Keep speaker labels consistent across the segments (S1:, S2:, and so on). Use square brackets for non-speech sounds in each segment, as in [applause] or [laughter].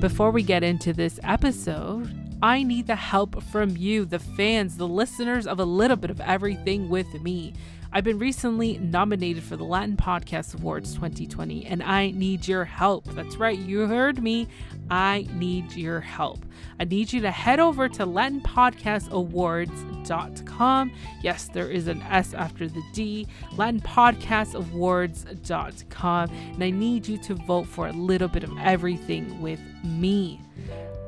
S1: Before we get into this episode, I need the help from you, the fans, the listeners of a little bit of everything with me. I've been recently nominated for the Latin Podcast Awards 2020, and I need your help. That's right, you heard me. I need your help. I need you to head over to LatinPodcastAwards.com. Yes, there is an S after the D, LatinPodcastAwards.com, and I need you to vote for a little bit of everything with me.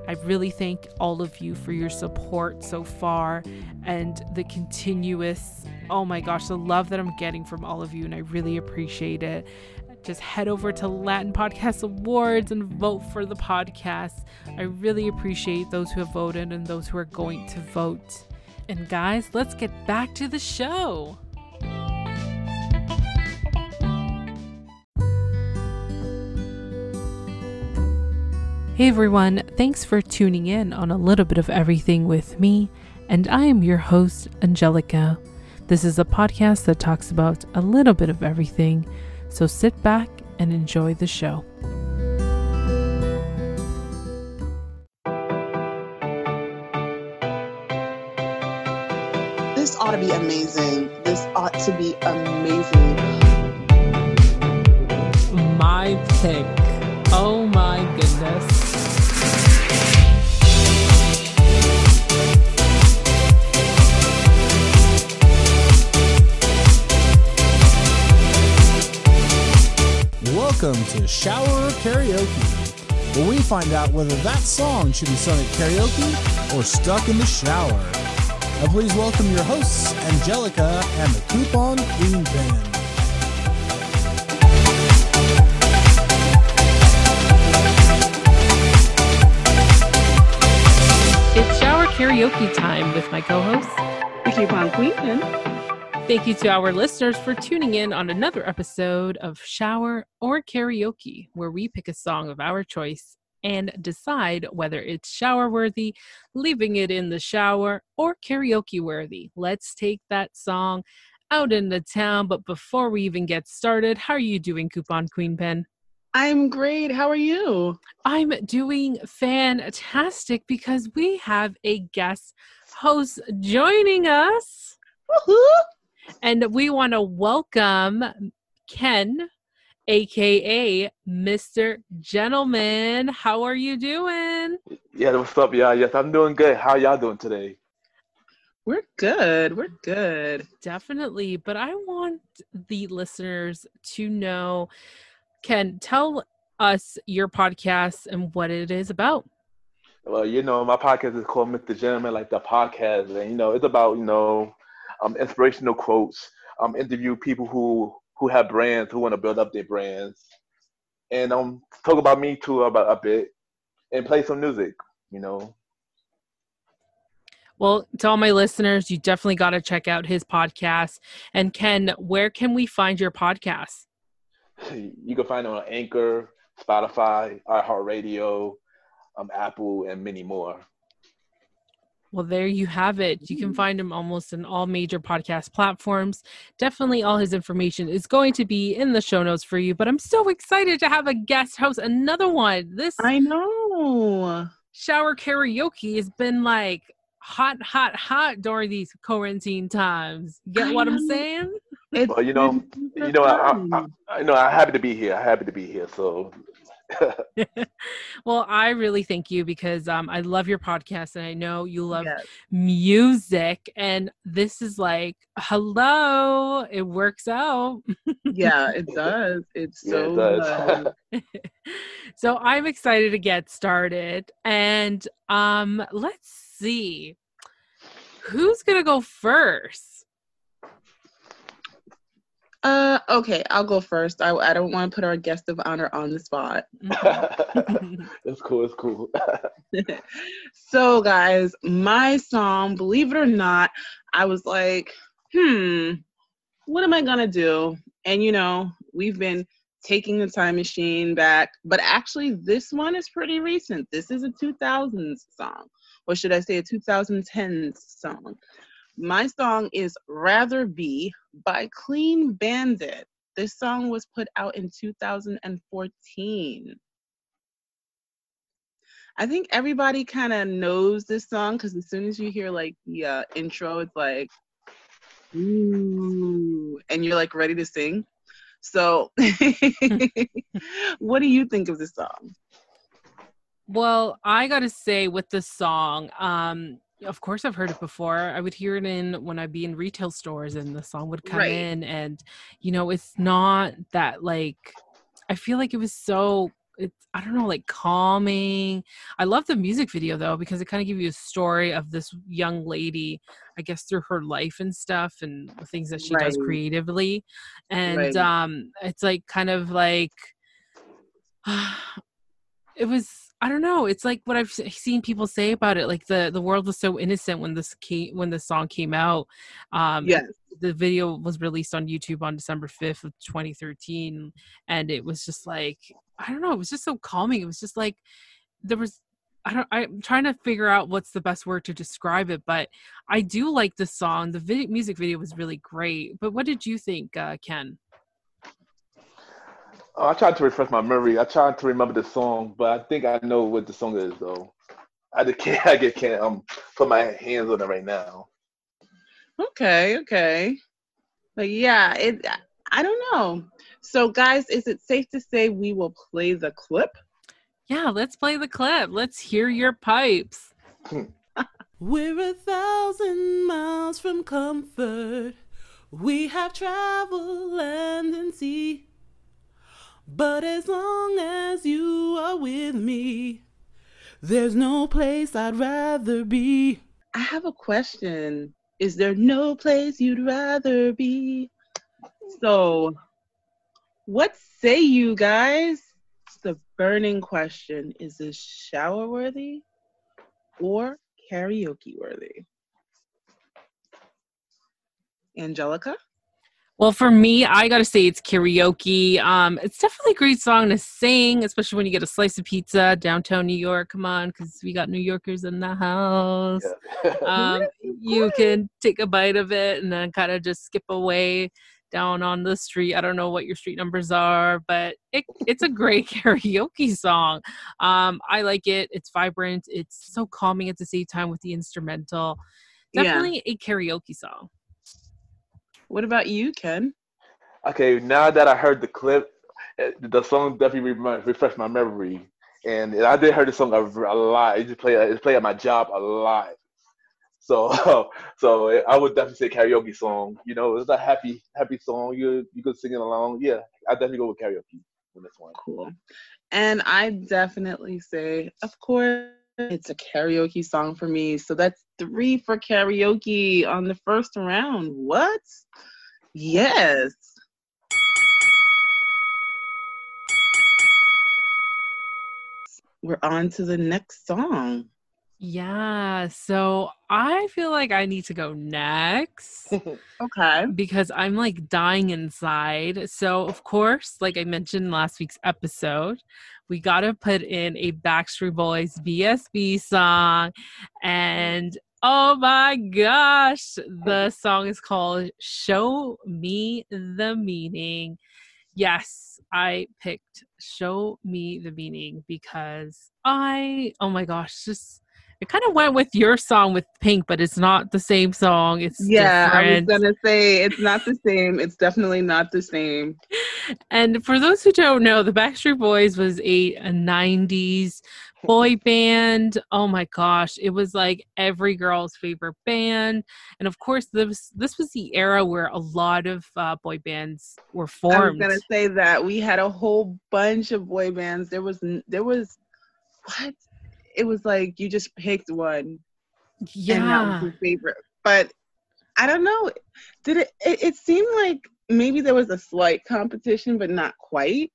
S1: I really thank all of you for your support so far and the continuous, oh my gosh, the love that I'm getting from all of you, and I really appreciate it. Just head over to Latin Podcast Awards and vote for the podcast. I really appreciate those who have voted and those who are going to vote. And guys, let's get back to the show. Hey everyone, thanks for tuning in on a little bit of everything with me, and I am your host, Angelica. This is a podcast that talks about a little bit of everything, so sit back and enjoy the show.
S2: This ought to be amazing. This ought to be amazing.
S1: My pick.
S3: Welcome to Shower Karaoke, where we find out whether that song should be sung at karaoke or stuck in the shower. Now please welcome your hosts, Angelica and the Coupon Queen Band.
S1: It's shower karaoke time with my co host.
S2: The coupon queen.
S1: Thank you to our listeners for tuning in on another episode of Shower or Karaoke, where we pick a song of our choice and decide whether it's shower worthy, leaving it in the shower, or karaoke worthy. Let's take that song out in the town. But before we even get started, how are you doing, Coupon Queen Pin?
S2: I'm great. How are you?
S1: I'm doing fantastic because we have a guest host joining us.
S2: Woohoo!
S1: And we want to welcome Ken, aka Mr. Gentleman. How are you doing?
S4: Yeah, what's up, y'all? Yes, I'm doing good. How y'all doing today?
S2: We're good. We're good.
S1: Definitely. But I want the listeners to know Ken, tell us your podcast and what it is about.
S4: Well, you know, my podcast is called Mr. Gentleman, Lifestyle Podcast, and you know, it's about you know, um, inspirational quotes. Um, interview people who who have brands who want to build up their brands, and um, talk about me too about a bit, and play some music. You know,
S1: Well, to all my listeners, you definitely got to check out his podcast. And Ken, where can we find your podcast? [laughs]
S4: you can find it on Anchor, Spotify, iHeartRadio, um, Apple, and many more.
S1: Well, there you have it. You can find him almost in all major podcast platforms. Definitely all his information is going to be in the show notes for you. But I'm so excited to have a guest host, another one. This
S2: I know.
S1: shower karaoke has been like hot, hot, hot during these quarantine times. Get
S2: I
S1: what I'm saying?
S2: It's
S4: Well, you know, you know, I, I,
S2: fun.
S4: I, I know I'm happy to be here. I'm happy to be here. So, [laughs]
S1: well, I really thank you because um, I love your podcast and I know you love
S2: Yes.
S1: music. And this is like, hello, it works out.
S2: Yeah, [laughs] it does. It's
S4: yeah, it
S2: so
S4: does.
S2: good. [laughs]
S1: so I'm excited to get started. And um, let's see who's going to go first.
S2: Uh, okay, I'll go first. I, I don't want to put our guest of honor on the spot. [laughs]
S4: it's cool. It's cool. [laughs]
S2: so, guys, my song, believe it or not, I was like, hmm, what am I gonna do? And you know, we've been taking the time machine back, but actually, this one is pretty recent. This is a 2000s song, or should I say, a 2010s song. My song is Rather Be by Clean Bandit. This song was put out in 2014. I think everybody kind of knows this song because as soon as you hear like the uh, intro, it's like, ooh, and you're like ready to sing. So, [laughs] what do you think of this song?
S1: Well, I gotta say with this song, um, of course I've heard it before. I would hear it in when I'd be in retail stores and the song would come
S2: Right.
S1: in and you know, it's not that like I feel like it was so it's I don't know, like calming. I love the music video though because it kind of gives you a story of this young lady, I guess through her life and stuff and the things that she does creatively. And
S2: Right.
S1: um it's like kind of like [sighs] it was I don't know. It's like what I've seen people say about it. Like the the world was so innocent when this came when the song came out. Um,
S2: Yes.
S1: the video was released on YouTube on December fifth of 2013, and it was just like I don't know. It was just so calming. It was just like there was. I don't. I'm trying to figure out what's the best word to describe it, but I do like the song. The video, music video was really great. But what did you think, uh, Ken?
S4: Oh, I tried to refresh my memory. I tried to remember the song, but I think I know what the song is though. I just can't. [laughs] I just can't um put my hands on it right now.
S2: Okay, okay. But yeah, it I don't know. So guys, is it safe to say we will play the clip?
S1: Yeah, let's play the clip. Let's hear your pipes. [laughs]
S5: We're a thousand miles from comfort. We have traveled land and sea. But as long as you are with me, there's no place I'd rather be.
S2: I have a question. Is there no place you'd rather be? So, what say you guys? The burning question. Is this shower worthy or karaoke worthy? Angelica?
S1: Well, for me, I gotta say it's karaoke. Um, it's definitely a great song to sing, especially when you get a slice of pizza downtown New York. Come on, because we got New Yorkers in the house.
S4: Yeah. [laughs]
S1: Um, you can take a bite of it and then kind of just skip away down on the street. I don't know what your street numbers are, but it, it's a great [laughs] karaoke song. Um, I like it. It's vibrant. It's so calming at the same time with the instrumental.
S2: Yeah.
S1: Definitely a karaoke song.
S2: What about you, Ken?
S4: okay, now that I heard the clip, eh, the song definitely remind, refreshed my memory, and I did hear the song a, a lot. It just play it play at my job a lot. So, [laughs] so I would definitely say karaoke song. You know, it's a happy, happy song. You you could sing it along. Yeah, I definitely go with karaoke on this one.
S2: Cool. And I definitely say, of course, it's a karaoke song for me. So that's three for karaoke on the first round. What? Yes. We're on to the next song.
S1: Yeah, so I feel like I need to go next [laughs]
S2: Okay.
S1: because I'm like dying inside. So, of course, like I mentioned last week's episode, we got to put in a Backstreet Boys BSB song. Mm. And oh my gosh, the [laughs] song is called Show Me the Meaning. Yes, I picked Show Me the Meaning because I, oh my gosh, just it kind of went with your song with Pink, but it's not the same song. It's
S2: Yeah, I was gonna say it's not the same. It's definitely not the same.
S1: And for those who don't know, the Backstreet Boys was a, a 90s boy band. Oh my gosh, it was like every girl's favorite band. And of course, this this was the era where a lot of uh, boy bands were formed.
S2: I was gonna say that we had a whole bunch of boy bands. There was there was what? It was like you just picked one and that was
S1: yeah.
S2: your favorite. But I don't know. Did it, it? It seemed like maybe there was a slight competition, but not quite.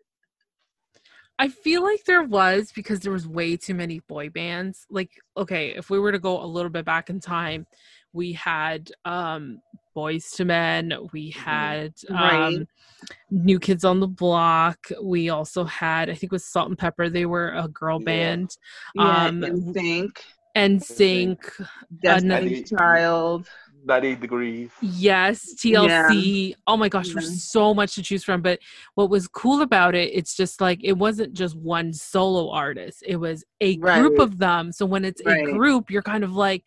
S1: I feel like there was because there was way too many boy bands. Like, okay, if we were to go a little bit back in time, we had um Boyz II Men, we had
S2: Right.
S1: um New Kids on the Block, we also had I think it was Salt-N-Pepa, they were a girl band.
S2: Yeah,
S1: Um,
S2: sync,
S1: NSYNC,
S2: Destiny's
S4: Another-
S2: Child.
S4: 98 degrees.
S1: Yes, TLC. Oh my gosh,
S2: Yeah.
S1: there's so much to choose from. But what was cool about it, it's just like it wasn't just one solo artist, it was a group of them. So when it's
S2: Right.
S1: a group, you're kind of like,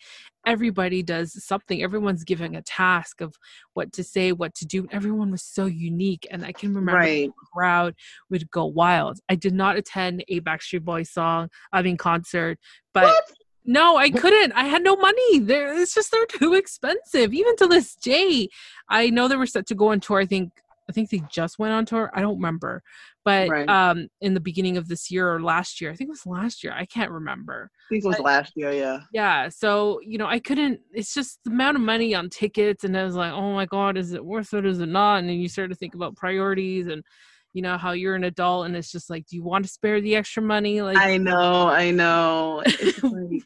S1: everybody does something. Everyone's giving a task of what to say, what to do. Everyone was so unique. And I can remember
S2: Right.
S1: the crowd would go wild. I did not attend a Backstreet Boys song, I mean, concert, but.
S2: What?
S1: No, I couldn't. I had no money. There, it's just they're too expensive. Even to this day, I know they were set to go on tour. I think, I think they just went on tour. I don't remember, but
S2: Right.
S1: um, in the beginning of this year or last year, I think it was last year. I can't remember.
S2: I think it was
S1: But-
S2: last year, yeah.
S1: Yeah, so you know, I couldn't. It's just the amount of money on tickets, and I was like, oh my god, is it worth it? Is it not? And then you start to think about priorities and. You know how you're an adult, and it's just like, do you want to spare the extra money? Like,
S2: I know, I know. It's [laughs] like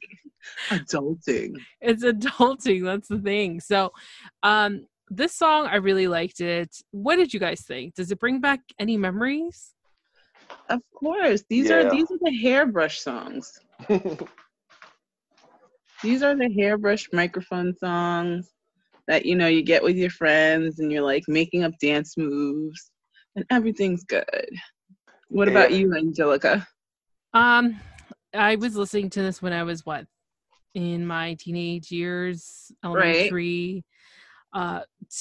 S2: adulting.
S1: it's adulting that's the thing so um this song i really liked it what did you guys think does it bring back any memories
S2: Of course. These are these are the hairbrush songs. [laughs] These are the hairbrush microphone songs that you know you get with your friends and you're like making up dance moves and everything's good. What about you, Angelica?
S1: um i was listening to this when i was what in my teenage years elementary Right. uh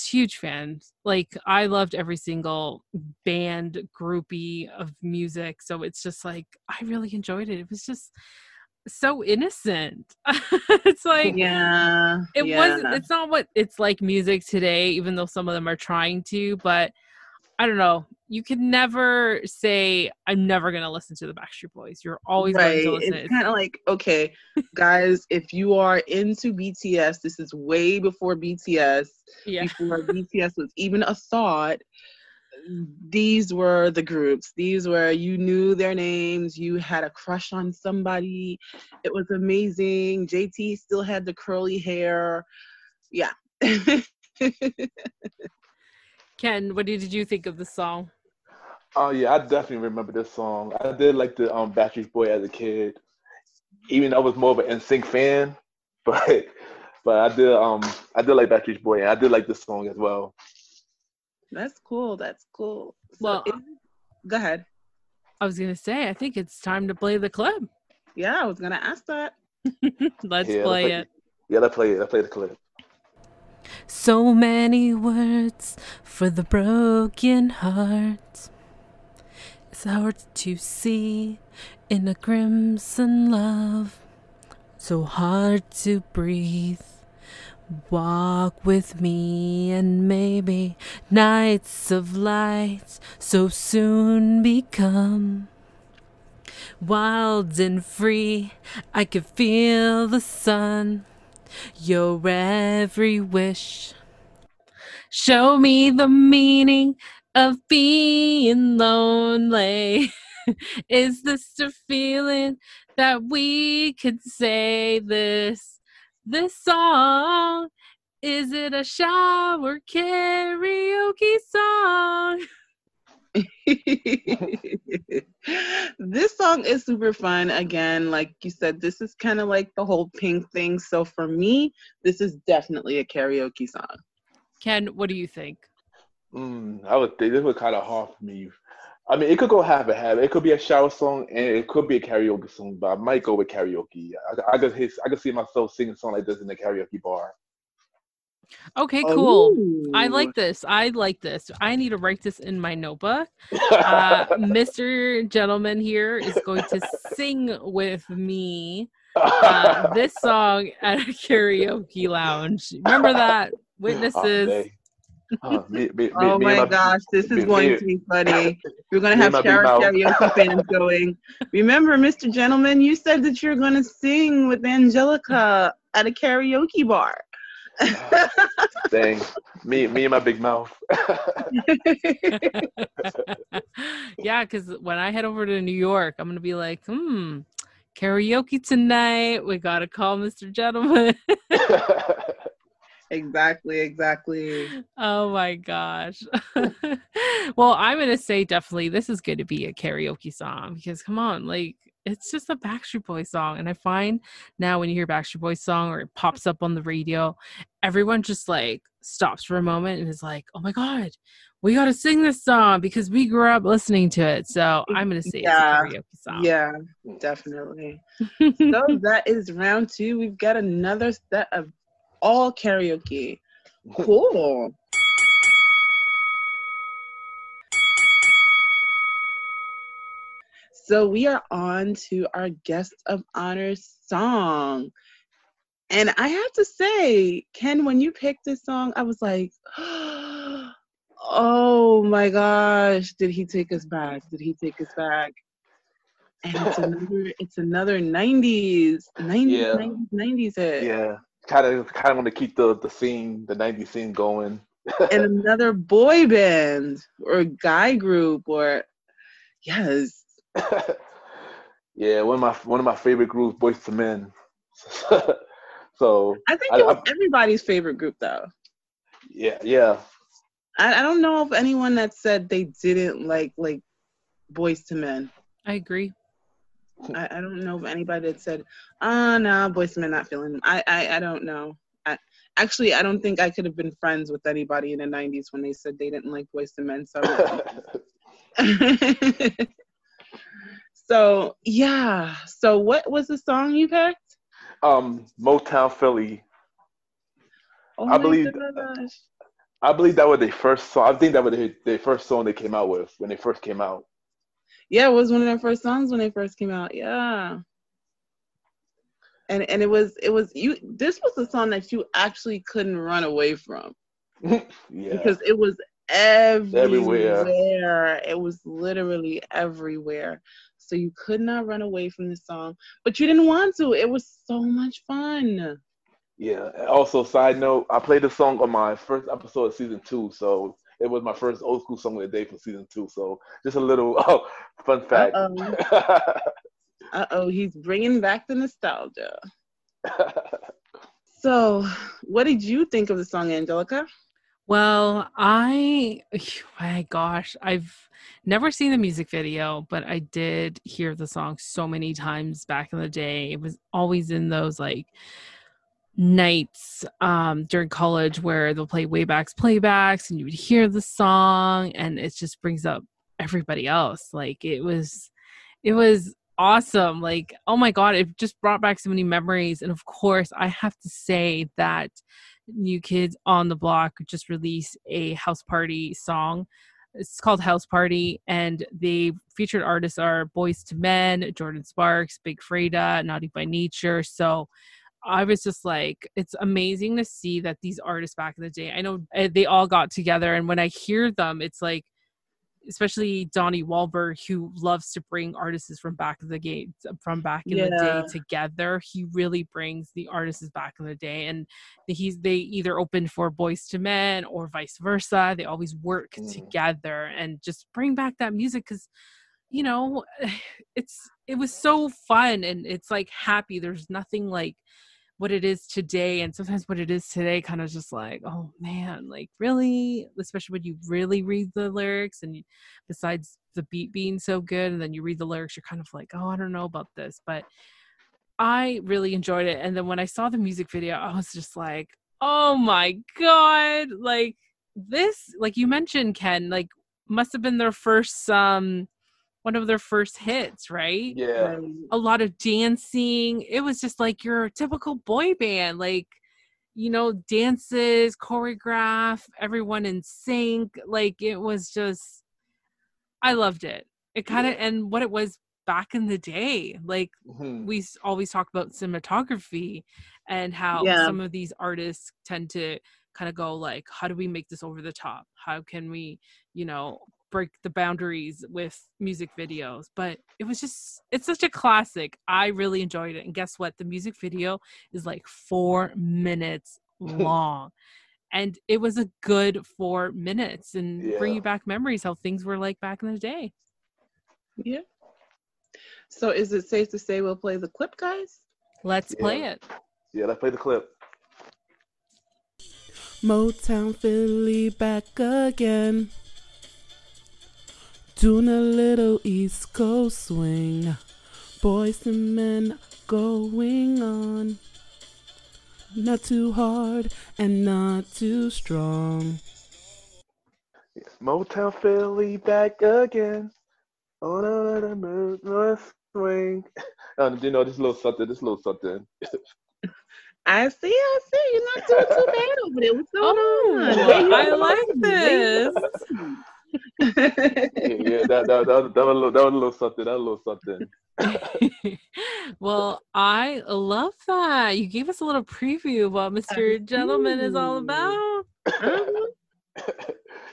S1: huge fan like i loved every single band groupie of music so it's just like i really enjoyed it it was just so innocent [laughs] it's like
S2: yeah.
S1: it
S2: yeah.
S1: wasn't it's not what it's like music today even though some of them are trying to but i don't know you can never say i'm never going to listen to the backstreet boys you're always
S2: right.
S1: going to listen
S2: It's kind of like, okay, guys, if you are into BTS, this is way before BTS, [laughs]
S1: yeah
S2: before BTS was even a thought. These were the groups. These were you knew their names. You had a crush on somebody. It was amazing. JT still had the curly hair. Yeah. [laughs]
S1: ken what did you think of the song
S4: Oh yeah, I definitely remember this song. I did like the um Backstreet Boy as a kid, even though I was more of an NSYNC fan, [laughs] but but I did um I did like Backstreet Boy and I did like this song as well.
S2: That's cool. That's cool. So
S1: Well,
S2: is- go ahead.
S1: i was going to say i think it's time to play the clip
S2: Yeah, I was gonna ask that. [laughs]
S1: let's
S4: Yeah,
S1: play
S4: like-
S1: it
S4: Yeah, let's play it. Let's play the clip.
S1: So many words for the broken heart. It's hard to see in a crimson love. So hard to breathe. Walk with me and maybe nights of light so soon become wild and free. I could feel the sun your every wish. Show me the meaning of being lonely. [laughs] Is this the feeling that we could say this? This song? Is it a shower karaoke song? [laughs] [laughs]
S2: this song is super fun. Again, like you said, this is kind of like the whole pink thing. So for me, this is definitely a karaoke song.
S1: Ken, what do you think?
S4: Mm, I would think this was kind of hard for me. I mean, it could go half and half. It could be a shower song and it could be a karaoke song, but I might go with karaoke. I, I could I could see myself singing a song like this in the karaoke bar.
S1: Okay, cool.
S2: Ooh.
S1: I like this. I like this. I need to write this in my notebook. uh, [laughs] Mr. Gentleman here is going to sing with me uh, [laughs] this song at a karaoke lounge. Remember that, [laughs] witnesses.
S4: Oh, me, me, me,
S2: Oh
S4: me and
S2: my gosh, this
S4: me-
S2: is going
S4: me-
S2: to be funny. We're going to
S4: me
S2: have
S4: and my
S2: shower karaoke fans going. Remember, Mr. Gentleman, you said that you're going to sing with Angelica at a karaoke bar. [laughs]
S4: Dang, me, me and my big mouth. [laughs] [laughs]
S1: yeah, because when I head over to New York, I'm gonna be like, hmm, karaoke tonight. We gotta call Mr. Gentleman.
S2: exactly, exactly.
S1: oh my gosh. well, I'm gonna say definitely this is going to be a karaoke song because come on, like it's just a Backstreet Boys song. And I find now when you hear Backstreet Boys song or it pops up on the radio, everyone just like stops for a moment and is like, oh my God, we got to sing this song because we grew up listening to it. So mm, I'm going to say
S2: Yeah.
S1: it's a karaoke song.
S2: Yeah, definitely. so [laughs] that is round two. We've got another set of all karaoke. Cool. So we are on to our guest of honor song. And I have to say, Ken, when you picked this song, I was like, [gasps] oh my gosh, did he take us back? Did he take us back? And it's [laughs] another, it's another 90s, 90s,
S4: Yeah.
S2: 90s, 90s hit.
S4: Yeah, kind of kind of want to keep the the scene, the '90s scene going.
S2: And [laughs] another boy band or guy group or, yes. [laughs]
S4: yeah, one of my one of my favorite groups, Boyz II Men. [laughs] so
S2: I think
S4: I-
S2: it was
S4: I-
S2: everybody's favorite group though.
S4: yeah, yeah,
S2: I, I don't know of anyone that said they didn't like like Boyz II Men.
S1: I agree.
S2: I, I don't know of anybody that said, "Ah, no, Boyz II Men not feeling them." I, I I don't know. I actually I don't think I could have been friends with anybody in the '90s when they said they didn't like Boyz II Men. So, [laughs] so yeah. So what was the song you picked?
S4: um, Motownphilly.
S2: Oh
S4: I believe-
S2: gosh.
S4: I believe that was their first song. I think that was their, their first song they came out with when they first came out.
S2: Yeah, it was one of their first songs when they first came out. Yeah. And and it was it was you this was the song that you actually couldn't run away from [laughs]
S4: yeah,
S2: because it was everywhere.
S4: Everywhere.
S2: It was literally everywhere. So you could not run away from the song, but you didn't want to. It was so much fun.
S4: yeah. Also, side note, I played the song on my first episode of season two, so it was my first old school song of the day for season two. So just a little [laughs] oh, fun fact.
S2: Uh oh, [laughs] he's bringing back the nostalgia. [laughs] So, what did you think of the song, Angelica?
S1: Well, I, [laughs] my gosh, I've never seen the music video, but I did hear the song so many times back in the day. It was always in those like nights um during college where they'll play waybacks playbacks and you would hear the song and it just brings up everybody else. Like it was it was awesome. Like oh my god it just brought back so many memories. And of course i have to say that new kids on the block just released a house party song it's called house party and the featured artists are Boyz II Men jordin sparks big freedia naughty by nature so I was just like, it's amazing to see that these artists back in the day, I know uh, they all got together. And when I hear them, it's like, especially Donnie Wahlberg, who loves to bring artists from back of the game, from back in the day together. He really brings the artists back in the day. And he's, they either open for Boyz II Men or vice versa. They always work
S4: Mhm.
S1: together and just bring back that music because you know [sighs] it's it was so fun and it's like happy there's nothing like what it is today and sometimes what it is today kind of just like oh man like really? Especially when you really read the lyrics and besides the beat being so good and then you read the lyrics you're kind of like oh i don't know about this but i really enjoyed it and then when i saw the music video i was just like oh my god like this like you mentioned ken like must have been their first um one of their first hits right
S4: yeah,
S1: a lot of dancing. It was just like your typical boy band, like you know, dances, choreograph, everyone in sync. Like it was just, I loved it. It kind of,
S4: Yeah.
S1: and what it was back in the day, like
S4: Mhm.
S1: we always talk about cinematography and how
S2: Yeah.
S1: some of these artists tend to kind of go like how do we make this over the top how can we you know break the boundaries with music videos but it was just it's such a classic i really enjoyed it and guess what the music video is like four minutes [laughs] long and it was a good four minutes and bring
S4: Yeah.
S1: you back memories how things were like back in the day
S2: Yeah. So, is it safe to say we'll play the clip, guys?
S1: let's play it
S4: yeah. Let's play the clip.
S5: Motownphilly back again. Doing a little East Coast swing. Boys and men going on. Not too hard and not too strong.
S4: Motownphilly back again. On another mood, north swing. Um, [laughs] you know, this little something, this little something. [laughs]
S2: I see, I see. You're not doing too bad over there. What's going on?
S1: Oh,
S2: you
S1: I like this. [laughs]
S4: yeah, yeah, that, that, that, that, was a little, that was a little something, that was a little something. [laughs]
S1: well, I love that. You gave us a little preview of what Mr. Gentleman is all about. [laughs]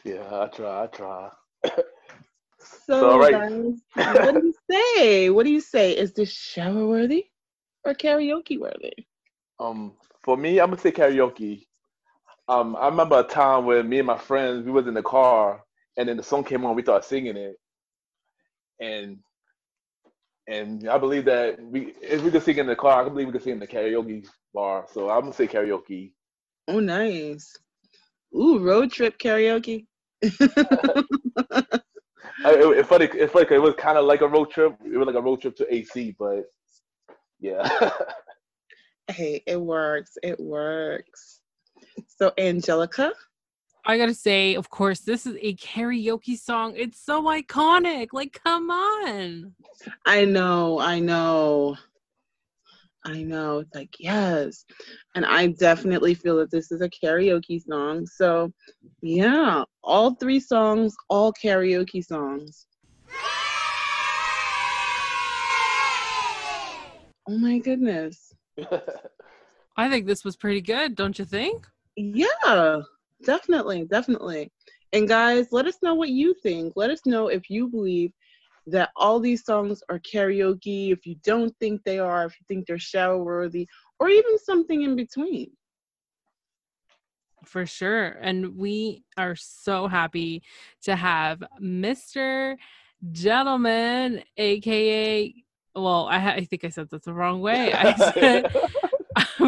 S4: Yeah, I try, I try. [coughs]
S2: So,
S4: all right.
S2: guys, what do you say? What do you say? Is this shower worthy or karaoke worthy?
S4: Um, for me, I'm gonna say karaoke. Um, I remember a time when me and my friends we was in the car, and then the song came on, we started singing it, and and I believe that we if we could sing in the car, I believe we could sing in the karaoke bar. So I'm gonna say karaoke.
S2: Oh, nice. Ooh, road trip karaoke. [laughs]
S4: I, it, it's funny. It's funny 'cause it was kind of like a road trip. It was like a road trip to AC, but yeah. [laughs]
S2: hey, it works. It works. So, Angelica,
S1: I gotta say, of course, this is a karaoke song. It's so iconic. Like, come on.
S2: I know, I know. I know. It's like, yes. And I definitely feel that this is a karaoke song. So, yeah, all three songs, all karaoke songs. Oh my goodness. [laughs]
S1: I think this was pretty good, don't you think?
S2: Yeah, definitely, definitely. And guys, let us know what you think. Let us know if you believe that all these songs are karaoke, if you don't think they are, if you think they're shower worthy, or even something in between.
S1: For sure. And we are so happy to have Mr. Gentleman, aka, well, I, I think I said that the wrong way. I [laughs] said,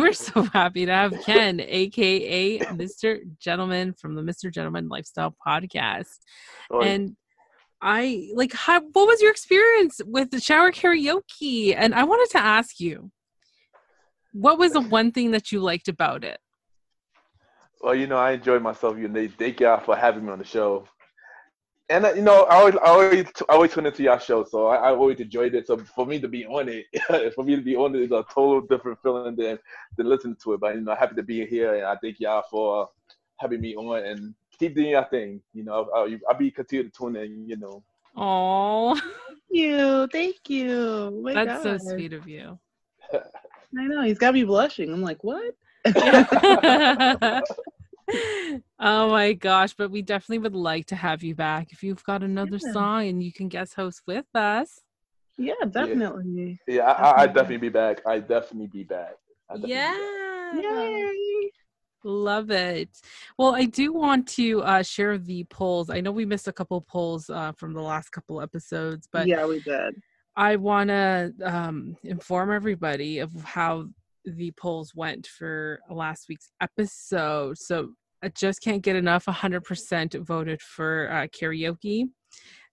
S1: we're so [laughs] happy to have Ken, aka Mr. Gentleman from the Mr. Gentleman Lifestyle Podcast.
S4: Oh, like,
S1: And I like, how, what was your experience with the shower karaoke? And I wanted to ask you, what was the one thing that you liked about it?
S4: Well, you know, I enjoyed myself. You know, thank y'all for having me on the show. And uh, you know, I always, I always, I always tune into y'all show, so I, I always enjoyed it. So for me to be on it, [laughs] for me to be on it is a total different feeling than than listening to it. But you know, happy to be here, and I thank y'all for having me on and keep doing your thing. You know, I'll, I'll be continue to tune in. You know,
S1: Oh,
S2: Thank you. Thank you. Oh my
S1: that's so sweet of you.
S2: I know. He's got me blushing. I'm like, what? [laughs] [laughs]
S1: oh my gosh, but we definitely would like to have you back if you've got another
S2: Yeah.
S1: song and you can guest host with us.
S2: yeah, definitely.
S4: yeah, I, I, I definitely be back. I definitely be back. I definitely be back.
S1: Yeah.
S2: Yay.
S1: Love it. Well, I do want to uh, share the polls. I know we missed a couple polls uh, from the last couple episodes, but
S2: yeah, we did.
S1: I want to um, inform everybody of how the polls went for last week's episode. So I just can't get enough. 100% voted for uh, karaoke.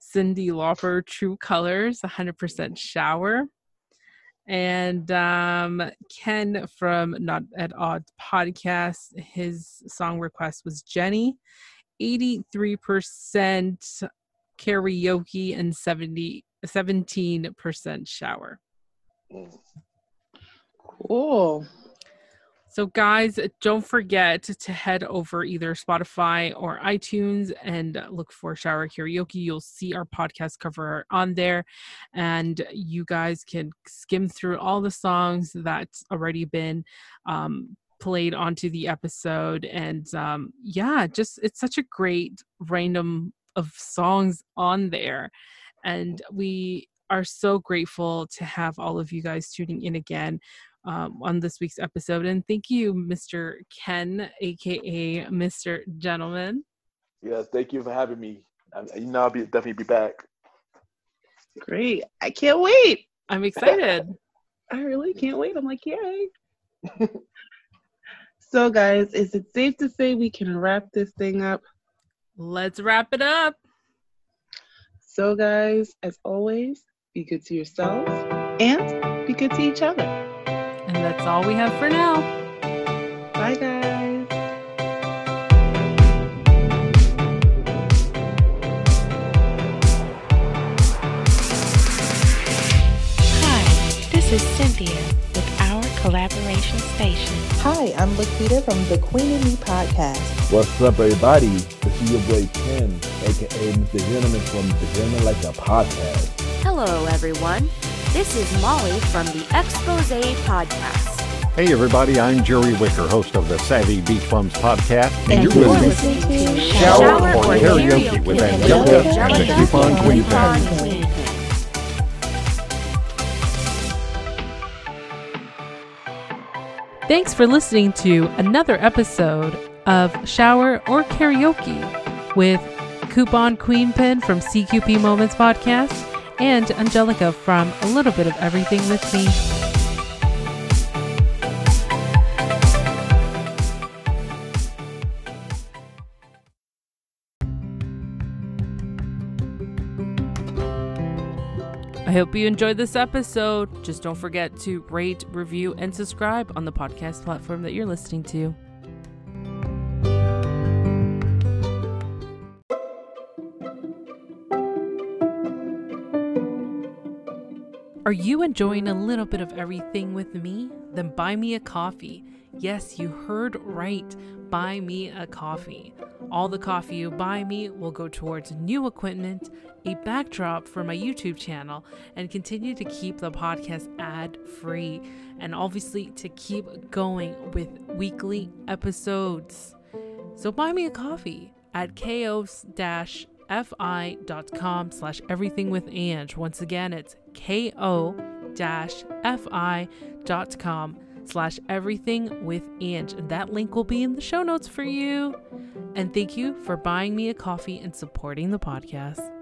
S1: Cyndi Lauper, True Colors, 100% shower. And um, Ken from Not at Odds podcast, his song request was Jenny, 83% karaoke and 70 17% shower.
S4: Mm.
S2: Cool.
S1: So, guys, don't forget to head over either Spotify or iTunes and look for Shower Karaoke. You'll see our podcast cover on there, and you guys can skim through all the songs that's already been um, played onto the episode. And um, yeah, just it's such a great random of songs on there. And we are so grateful to have all of you guys tuning in again um, on this week's episode. And thank you, Mr. Ken, aka Mr. Gentleman.
S4: Yeah, thank you for having me. I, you know, I'll be definitely be back.
S2: Great. I can't wait.
S1: I'm excited. [laughs]
S2: I really can't wait. I'm like, yay. [laughs] so, guys, is it safe to say we can wrap this thing up?
S1: Let's wrap it up.
S2: So, guys, as always, be good to yourselves, and be good to each other.
S1: And that's all we have for now.
S2: Bye, guys.
S6: Hi, this is Cynthia with our collaboration station.
S7: Hi, I'm Lakita from the Queen and Me podcast.
S8: What's up, everybody? This is your boy Ken, aka Mr. Gentleman from the Gentleman Lifestyle Podcast.
S9: Hello, everyone. This is Molly from the Expose Podcast.
S10: Hey, everybody, I'm Jerry Wicker, host of the Savvy Beach Bums podcast, and,
S7: And
S10: you're
S7: you're
S10: listening
S7: listening to
S10: Shower,
S9: Shower
S10: or
S9: or
S10: Karaoke
S9: Karaoke
S10: with
S9: with
S10: Angelica and the Coupon Queen
S9: Coupon
S10: Pen.
S9: Queen.
S1: Thanks for listening to another episode of Shower or Karaoke with Coupon Queen Pin from CQP Moments Podcast and Angelica from A Little Bit of Everything with Me. I hope you enjoyed this episode. Just don't forget to rate, review, and subscribe on the podcast platform that you're listening to. Are you enjoying a little bit of everything with me? Then buy me a coffee. Yes, you heard right. Buy me a coffee. All the coffee you buy me will go towards new equipment, a backdrop for my YouTube channel, and continue to keep the podcast ad free. And obviously, to keep going with weekly episodes. So buy me a coffee at ko-fi.com slash everything with Ange. Once again, it's ko-fi.com slash everything with Ange. And that link will be in the show notes for you. And thank you for buying me a coffee and supporting the podcast.